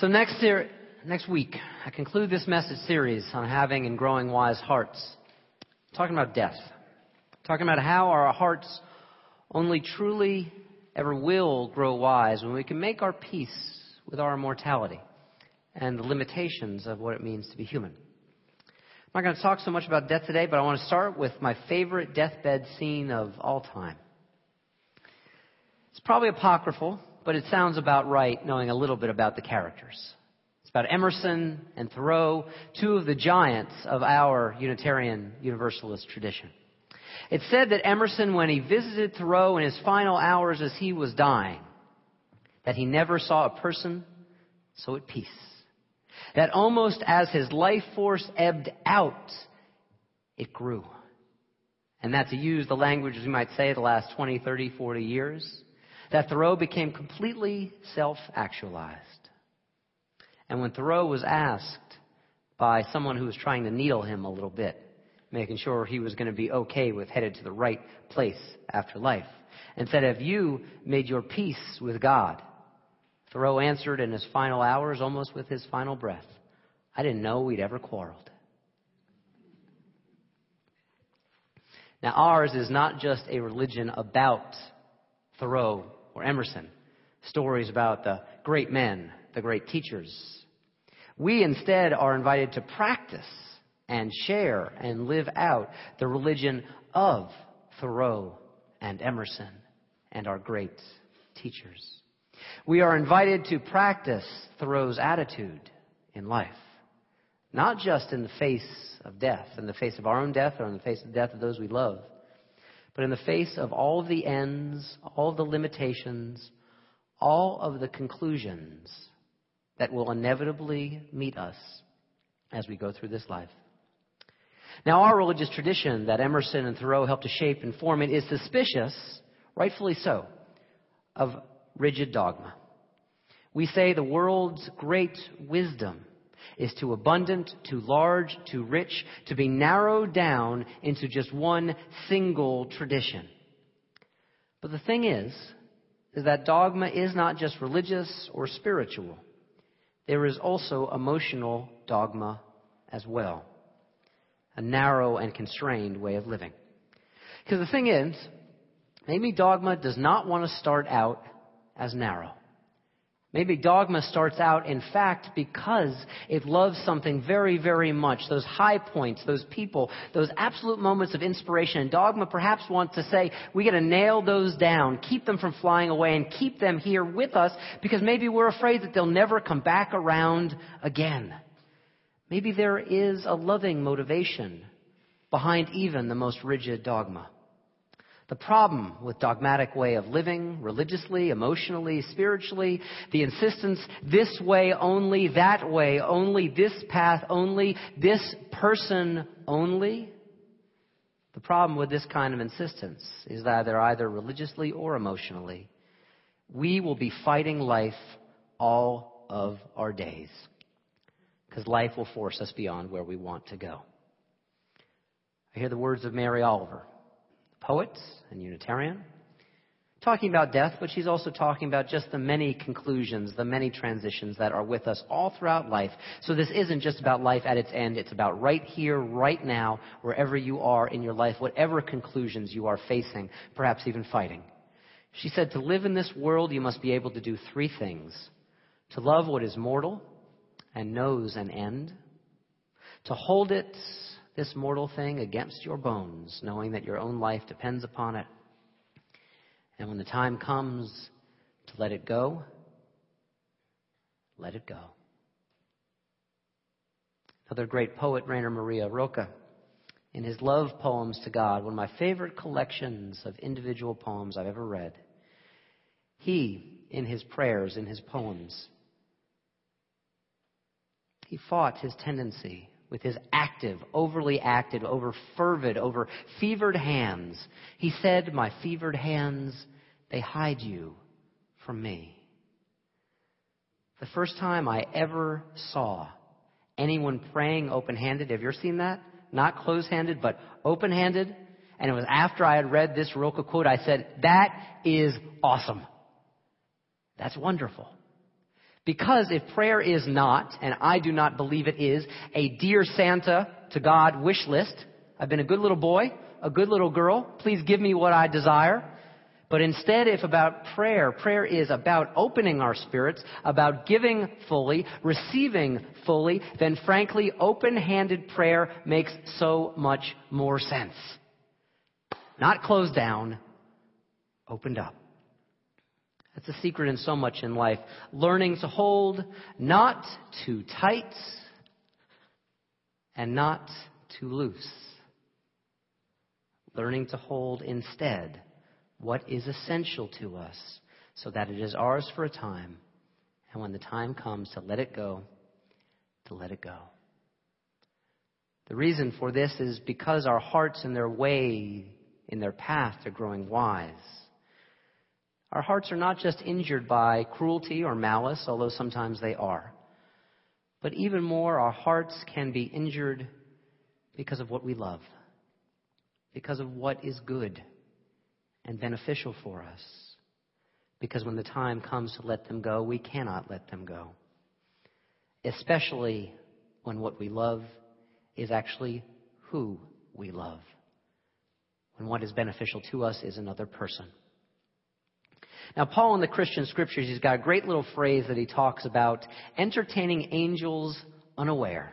So next next week, I conclude this message series on having and growing wise hearts, talking about death, talking about how our hearts only truly ever will grow wise when we can make our peace with our mortality and the limitations of what it means to be human. I'm not going to talk so much about death today, but I want to start with my favorite deathbed scene of all time. It's probably apocryphal, but it sounds about right knowing a little bit about the characters. It's about Emerson and Thoreau, two of the giants of our Unitarian Universalist tradition. It's said that Emerson, when he visited Thoreau in his final hours as he was dying, that he never saw a person so at peace. That almost as his life force ebbed out, it grew. And that to use the language, as we might say, the last 20, 30, 40 years, that Thoreau became completely self-actualized. And when Thoreau was asked by someone who was trying to needle him a little bit, making sure he was going to be okay with headed to the right place after life, and said, Have you made your peace with God? Thoreau answered in his final hours, almost with his final breath, I didn't know we'd ever quarreled. Now, ours is not just a religion about Thoreau or Emerson, stories about the great men, the great teachers. We instead are invited to practice and share and live out the religion of Thoreau and Emerson and our great teachers. We are invited to practice Thoreau's attitude in life, not just in the face of death, in the face of our own death or in the face of the death of those we love, but in the face of all of the ends, all of the limitations, all of the conclusions that will inevitably meet us as we go through this life. Now, our religious tradition that Emerson and Thoreau helped to shape and form it is suspicious, rightfully so, of rigid dogma. We say the world's great wisdom is too abundant, too large, too rich to be narrowed down into just one single tradition. But the thing is, is that dogma is not just religious or spiritual. There is also emotional dogma as well. A narrow and constrained way of living. Because the thing is, maybe dogma does not want to start out as narrow. Maybe dogma starts out, in fact, because it loves something very, very much. Those high points, those people, those absolute moments of inspiration. And dogma perhaps wants to say, we got to nail those down, keep them from flying away, and keep them here with us because maybe we're afraid that they'll never come back around again. Maybe there is a loving motivation behind even the most rigid dogma. The problem with dogmatic way of living, religiously, emotionally, spiritually, the insistence this way only, that way only, this path only, this person only. The problem with this kind of insistence is that either either religiously or emotionally, we will be fighting life all of our days. Because life will force us beyond where we want to go. I hear the words of Mary Oliver poet and Unitarian, talking about death, but she's also talking about just the many conclusions, the many transitions that are with us all throughout life. So this isn't just about life at its end, it's about right here, right now, wherever you are in your life, whatever conclusions you are facing, perhaps even fighting. She said, to live in this world, you must be able to do three things. To love what is mortal and knows an end. To hold it this mortal thing against your bones, knowing that your own life depends upon it. And when the time comes to let it go, let it go. Another great poet, Rainer Maria Rilke, in his love poems to God, one of my favorite collections of individual poems I've ever read, he, in his prayers, in his poems, he fought his tendency with his active, overly active, over fervid, over fevered hands. He said, My fevered hands, they hide you from me. The first time I ever saw anyone praying open handed, have you ever seen that? Not close handed, but open handed. And it was after I had read this Rilke quote, I said, That is awesome. That's wonderful. Because if prayer is not, and I do not believe it is, a dear Santa to God wish list, I've been a good little boy, a good little girl, please give me what I desire. But instead, if about prayer, prayer is about opening our spirits, about giving fully, receiving fully, then frankly, open-handed prayer makes so much more sense. Not closed down, opened up. That's a secret in so much in life. Learning to hold not too tight and not too loose. Learning to hold instead what is essential to us so that it is ours for a time. And when the time comes to let it go, to let it go. The reason for this is because our hearts in their way, in their path, are growing wise. Our hearts are not just injured by cruelty or malice, although sometimes they are. But even more, our hearts can be injured because of what we love, because of what is good and beneficial for us. Because when the time comes to let them go, we cannot let them go. Especially when what we love is actually who we love. When what is beneficial to us is another person. Now, Paul in the Christian scriptures, he's got a great little phrase that he talks about entertaining angels unaware.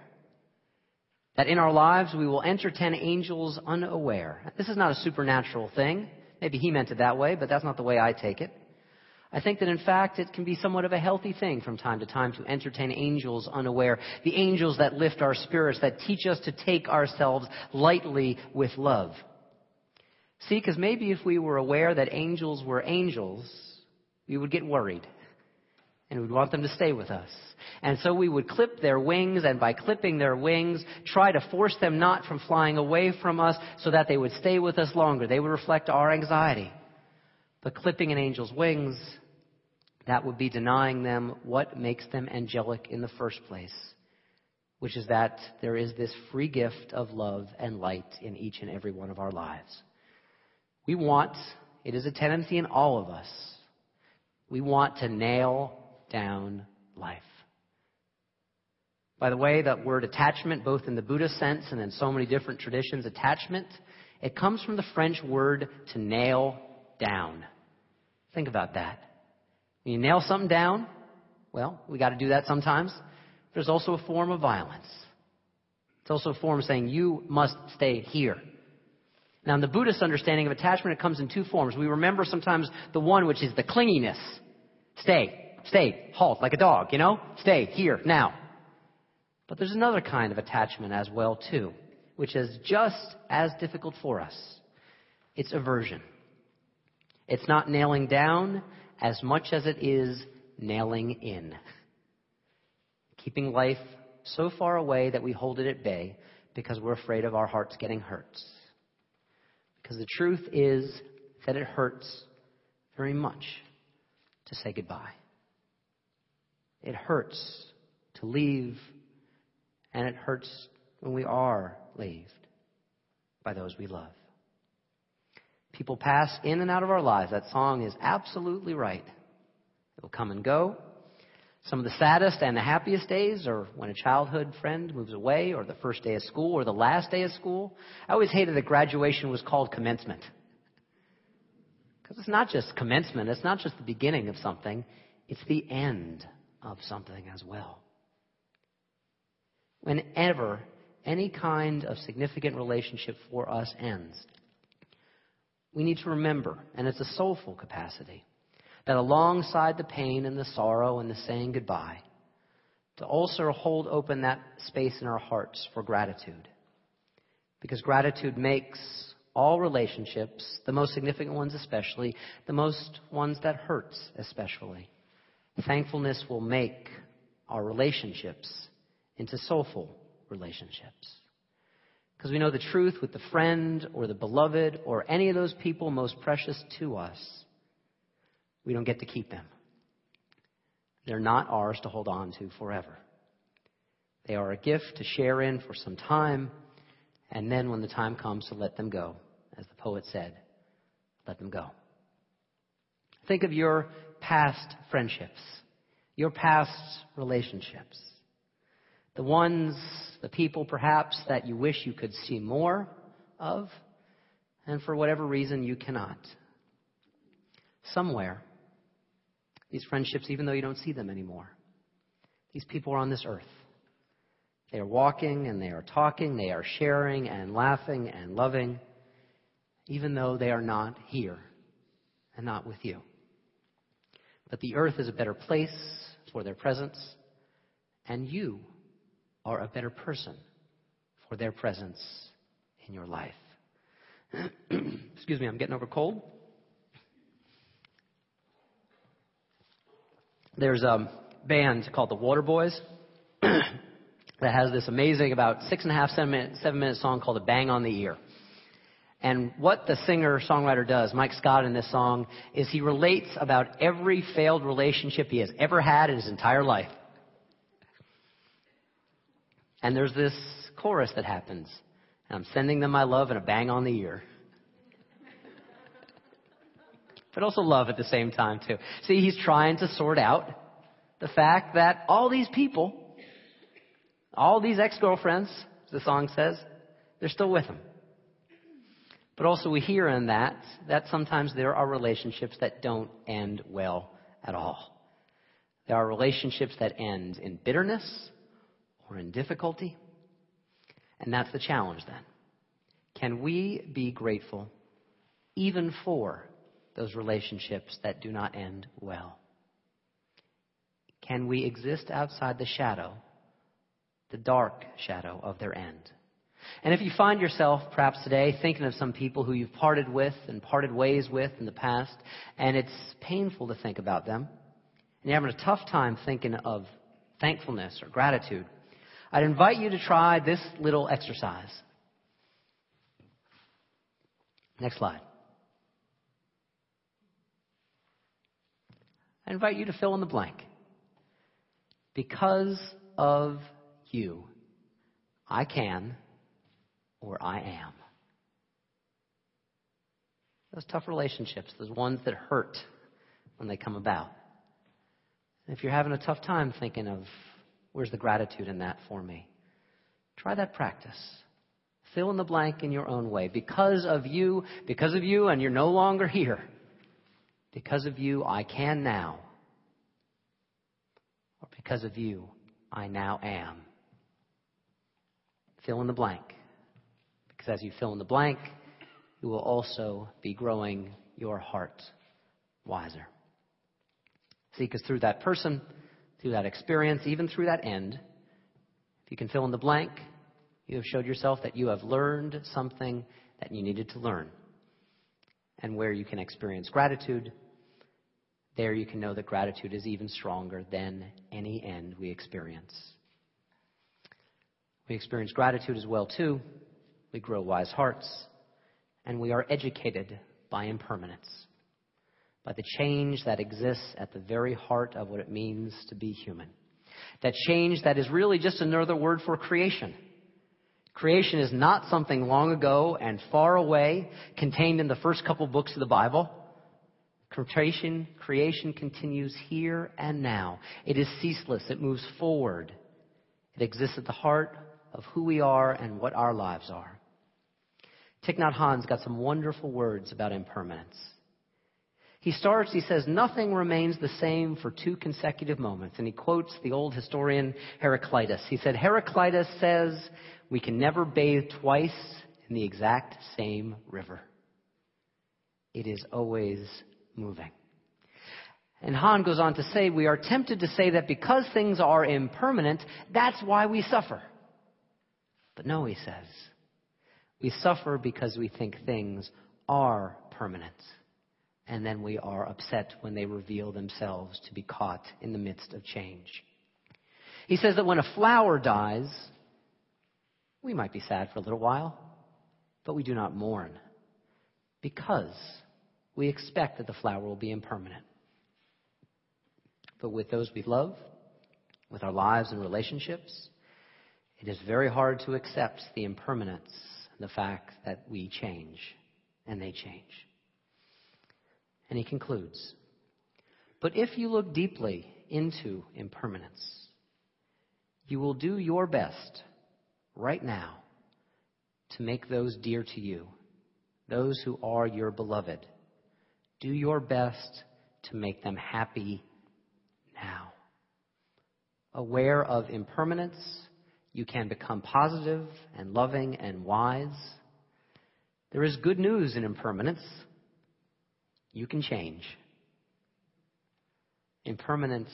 That in our lives we will entertain angels unaware. This is not a supernatural thing. Maybe he meant it that way, but that's not the way I take it. I think that in fact it can be somewhat of a healthy thing from time to time to entertain angels unaware. The angels that lift our spirits, that teach us to take ourselves lightly with love. See, because maybe if we were aware that angels were angels, we would get worried. And we'd want them to stay with us. And so we would clip their wings, and by clipping their wings, try to force them not from flying away from us so that they would stay with us longer. They would reflect our anxiety. But clipping an angel's wings, that would be denying them what makes them angelic in the first place, which is that there is this free gift of love and light in each and every one of our lives. We want, it is a tendency in all of us, we want to nail down life. By the way, that word attachment, both in the Buddhist sense and in so many different traditions, attachment, it comes from the French word to nail down. Think about that. When you nail something down, well, we got to do that sometimes. There's also a form of violence. It's also a form of saying, you must stay here. Now, in the Buddhist understanding of attachment, it comes in two forms. We remember sometimes the one which is the clinginess. Stay, stay, halt, like a dog, you know? Stay, here, now. But there's another kind of attachment as well, too, which is just as difficult for us. It's aversion. It's not nailing down as much as it is nailing in. Keeping life so far away that we hold it at bay because we're afraid of our hearts getting hurt. Because the truth is that it hurts very much to say goodbye. It hurts to leave, and it hurts when we are leaved by those we love. People pass in and out of our lives. That song is absolutely right. It will come and go. Some of the saddest and the happiest days are when a childhood friend moves away, or the first day of school, or the last day of school. I always hated that graduation was called commencement. Because it's not just commencement, it's not just the beginning of something, it's the end of something as well. Whenever any kind of significant relationship for us ends, we need to remember, and it's a soulful capacity, that alongside the pain and the sorrow and the saying goodbye, to also hold open that space in our hearts for gratitude. Because gratitude makes all relationships, the most significant ones especially, the most ones that hurts especially. Thankfulness will make our relationships into soulful relationships. Because we know the truth with the friend or the beloved or any of those people most precious to us we don't get to keep them. They're not ours to hold on to forever. They are a gift to share in for some time, and then when the time comes to let them go, as the poet said, let them go. Think of your past friendships, your past relationships, the ones, the people perhaps that you wish you could see more of, and for whatever reason you cannot. Somewhere, these friendships, even though you don't see them anymore, these people are on this earth. They are walking and they are talking, they are sharing and laughing and loving, even though they are not here and not with you. But the earth is a better place for their presence, and you are a better person for their presence in your life. Excuse me, I'm getting over cold. There's a band called the Waterboys that has this amazing, about six and a half, seven minute, seven minute song called A Bang on the Ear. And what the singer songwriter does, Mike Scott in this song, is he relates about every failed relationship he has ever had in his entire life. And there's this chorus that happens. And I'm sending them my love and a bang on the ear. But also love at the same time, too. See, he's trying to sort out the fact that all these people, all these ex girlfriends, the song says, they're still with him. But also, we hear in that that sometimes there are relationships that don't end well at all. There are relationships that end in bitterness or in difficulty. And that's the challenge then. Can we be grateful even for those relationships that do not end well? Can we exist outside the shadow, the dark shadow of their end? And if you find yourself perhaps today thinking of some people who you've parted with and parted ways with in the past, and it's painful to think about them, and you're having a tough time thinking of thankfulness or gratitude, I'd invite you to try this little exercise. Next slide. I invite you to fill in the blank. Because of you, I can or I am. Those tough relationships, those ones that hurt when they come about. And if you're having a tough time thinking of Where's the gratitude in that for me? Try that practice. Fill in the blank in your own way. Because of you, because of you, and you're no longer here. Because of you, I can now. Or because of you, I now am. Fill in the blank. Because as you fill in the blank, you will also be growing your heart wiser. See, because through that person, through that experience, even through that end, if you can fill in the blank, you have showed yourself that you have learned something that you needed to learn. And where you can experience gratitude, there you can know that gratitude is even stronger than any end we experience. We experience gratitude as well too. We grow wise hearts and we are educated by impermanence by the change that exists at the very heart of what it means to be human. That change that is really just another word for creation. Creation is not something long ago and far away contained in the first couple books of the Bible. Creation, creation continues here and now. It is ceaseless. It moves forward. It exists at the heart of who we are and what our lives are. Thich Nhat Hanh's got some wonderful words about impermanence. He starts, he says, nothing remains the same for two consecutive moments. And he quotes the old historian Heraclitus. He said, Heraclitus says, we can never bathe twice in the exact same river. It is always moving. And Hanh goes on to say, we are tempted to say that because things are impermanent, that's why we suffer. But no, he says, we suffer because we think things are permanent and then we are upset when they reveal themselves to be caught in the midst of change. He says that when a flower dies, we might be sad for a little while, but we do not mourn because we expect that the flower will be impermanent. But with those we love, with our lives and relationships, it is very hard to accept the impermanence the fact that we change and they change. And he concludes But if you look deeply into impermanence. You will do your best right now to make those dear to you, those who are your beloved. Do your best to make them happy now. Aware of impermanence, you can become positive and loving and wise. There is good news in impermanence. You can change. Impermanence,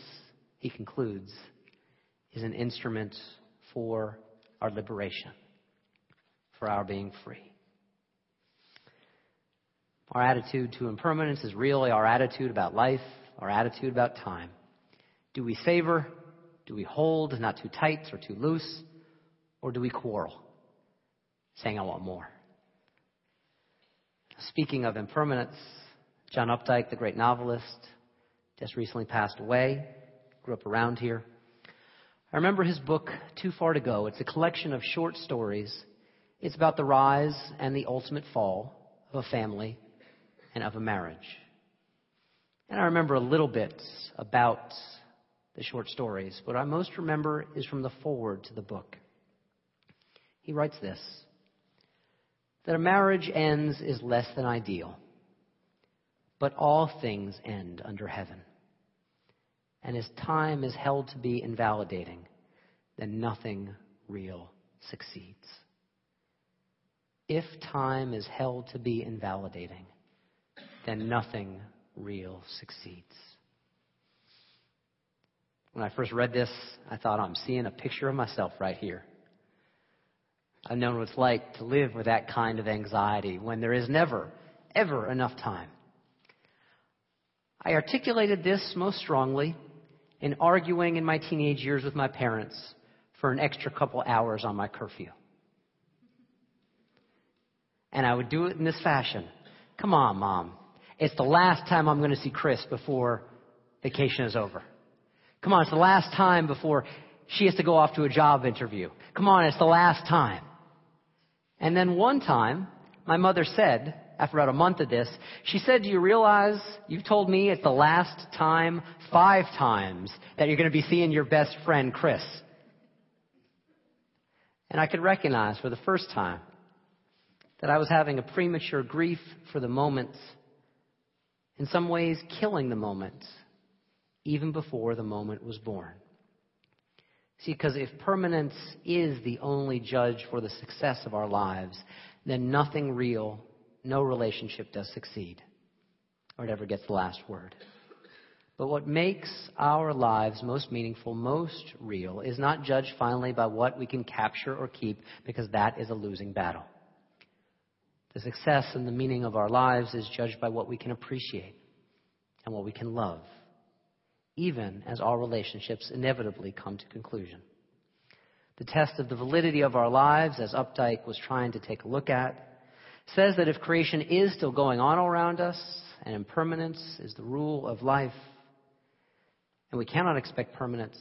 he concludes, is an instrument for our liberation, for our being free. Our attitude to impermanence is really our attitude about life, our attitude about time. Do we savor? Do we hold, not too tight or too loose? Or do we quarrel, saying, I want more? Speaking of impermanence, John Updike, the great novelist, just recently passed away, grew up around here. I remember his book, Too Far to Go. It's a collection of short stories. It's about the rise and the ultimate fall of a family and of a marriage. And I remember a little bit about the short stories. What I most remember is from the foreword to the book. He writes this that a marriage ends is less than ideal, but all things end under heaven. And as time is held to be invalidating, then nothing real succeeds. If time is held to be invalidating, then nothing real succeeds. When I first read this, I thought, oh, I'm seeing a picture of myself right here. I've known what it's like to live with that kind of anxiety when there is never, ever enough time. I articulated this most strongly in arguing in my teenage years with my parents for an extra couple hours on my curfew. And I would do it in this fashion. Come on, mom. It's the last time I'm going to see Chris before vacation is over. Come on, it's the last time before she has to go off to a job interview. Come on, it's the last time. And then one time, my mother said, after about a month of this, she said, Do you realize you've told me it's the last time, five times, that you're going to be seeing your best friend, Chris? And I could recognize for the first time that I was having a premature grief for the moment in some ways killing the moment even before the moment was born. See, because if permanence is the only judge for the success of our lives, then nothing real, no relationship does succeed, or it ever gets the last word. But what makes our lives most meaningful, most real, is not judged finally by what we can capture or keep, because that is a losing battle. The success and the meaning of our lives is judged by what we can appreciate and what we can love, even as our relationships inevitably come to conclusion. The test of the validity of our lives, as Updike was trying to take a look at, says that if creation is still going on around us and impermanence is the rule of life, and we cannot expect permanence,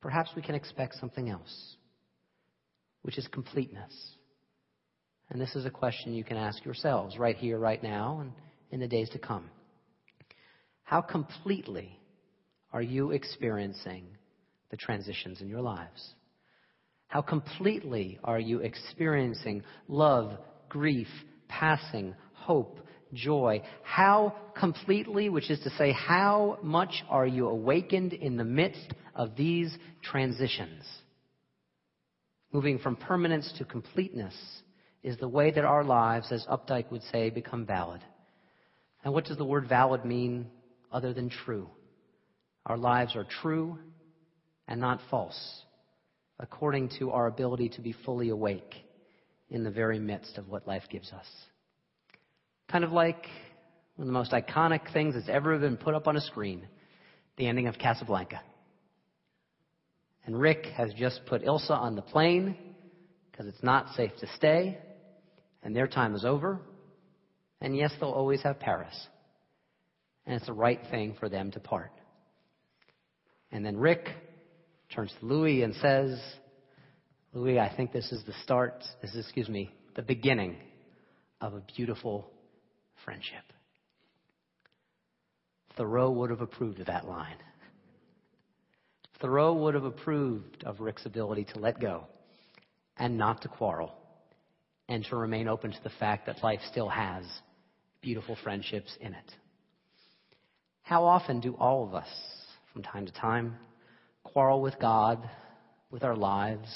perhaps we can expect something else, which is completeness. And this is a question you can ask yourselves right here, right now, and in the days to come. How completely are you experiencing the transitions in your lives? How completely are you experiencing love, grief, passing, hope, joy? How completely, which is to say, how much are you awakened in the midst of these transitions? Moving from permanence to completeness is the way that our lives, as Updike would say, become valid. And what does the word valid mean other than true? Our lives are true and not false, according to our ability to be fully awake in the very midst of what life gives us. Kind of like one of the most iconic things that's ever been put up on a screen the ending of Casablanca. And Rick has just put Ilsa on the plane because it's not safe to stay and their time is over. And yes, they'll always have Paris. And it's the right thing for them to part. And then Rick turns to Louis and says, Louis, I think this is the start, this is, excuse me, the beginning of a beautiful friendship. Thoreau would have approved of that line. Thoreau would have approved of Rick's ability to let go and not to quarrel and to remain open to the fact that life still has beautiful friendships in it. How often do all of us, from time to time, quarrel with God, with our lives,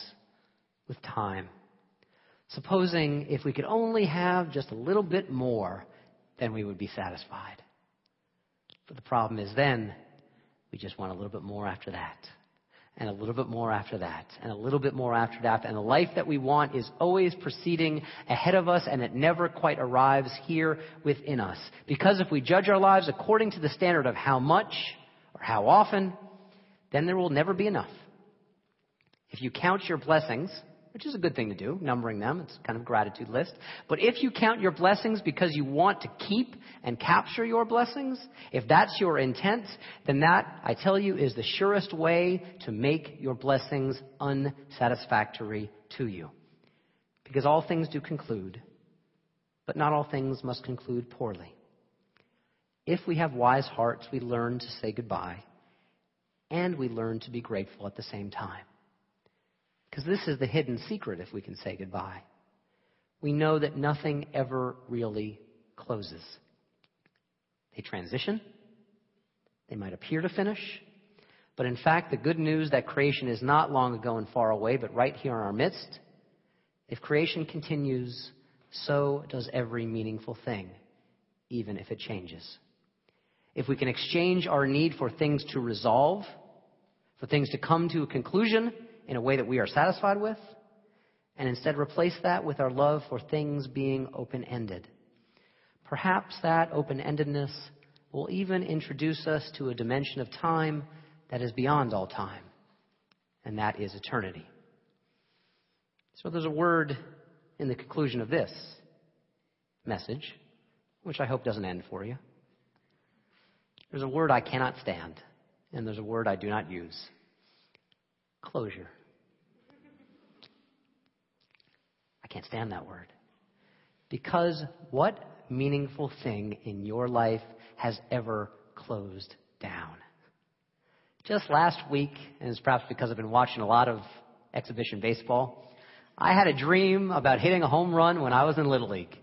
with time? Supposing if we could only have just a little bit more, then we would be satisfied. But the problem is then we just want a little bit more after that. And a little bit more after that. And a little bit more after that. And the life that we want is always proceeding ahead of us and it never quite arrives here within us. Because if we judge our lives according to the standard of how much or how often, then there will never be enough. If you count your blessings, which is a good thing to do, numbering them. It's kind of gratitude list. But if you count your blessings because you want to keep and capture your blessings, if that's your intent, then that, I tell you, is the surest way to make your blessings unsatisfactory to you. Because all things do conclude, but not all things must conclude poorly. If we have wise hearts, we learn to say goodbye, and we learn to be grateful at the same time. Because this is the hidden secret if we can say goodbye. We know that nothing ever really closes. They transition. They might appear to finish. But in fact, the good news that creation is not long ago and far away, but right here in our midst. If creation continues, so does every meaningful thing, even if it changes. If we can exchange our need for things to resolve, for things to come to a conclusion, in a way that we are satisfied with, and instead replace that with our love for things being open ended. Perhaps that open endedness will even introduce us to a dimension of time that is beyond all time, and that is eternity. So there's a word in the conclusion of this message, which I hope doesn't end for you. There's a word I cannot stand, and there's a word I do not use closure. Can't stand that word. Because what meaningful thing in your life has ever closed down? Just last week, and it's perhaps because I've been watching a lot of exhibition baseball, I had a dream about hitting a home run when I was in Little League.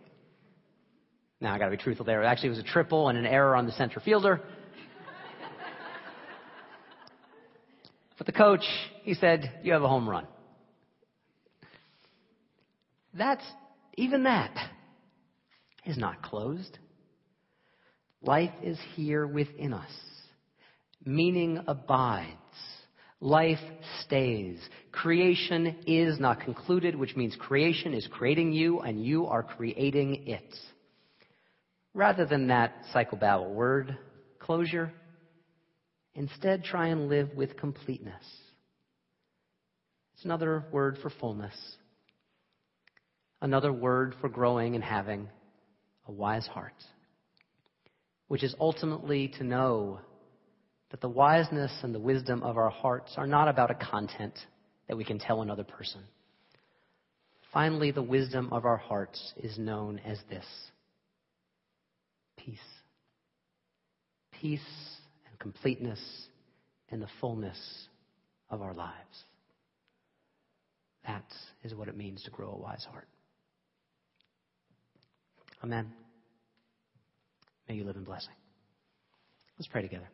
Now, I gotta be truthful there. Actually, it was a triple and an error on the center fielder. but the coach, he said, You have a home run. That's, even that is not closed. Life is here within us. Meaning abides. Life stays. Creation is not concluded, which means creation is creating you and you are creating it. Rather than that psychobabble word, closure, instead try and live with completeness. It's another word for fullness another word for growing and having a wise heart, which is ultimately to know that the wiseness and the wisdom of our hearts are not about a content that we can tell another person. Finally, the wisdom of our hearts is known as this peace. Peace and completeness in the fullness of our lives. That is what it means to grow a wise heart. Amen. May you live in blessing. Let's pray together.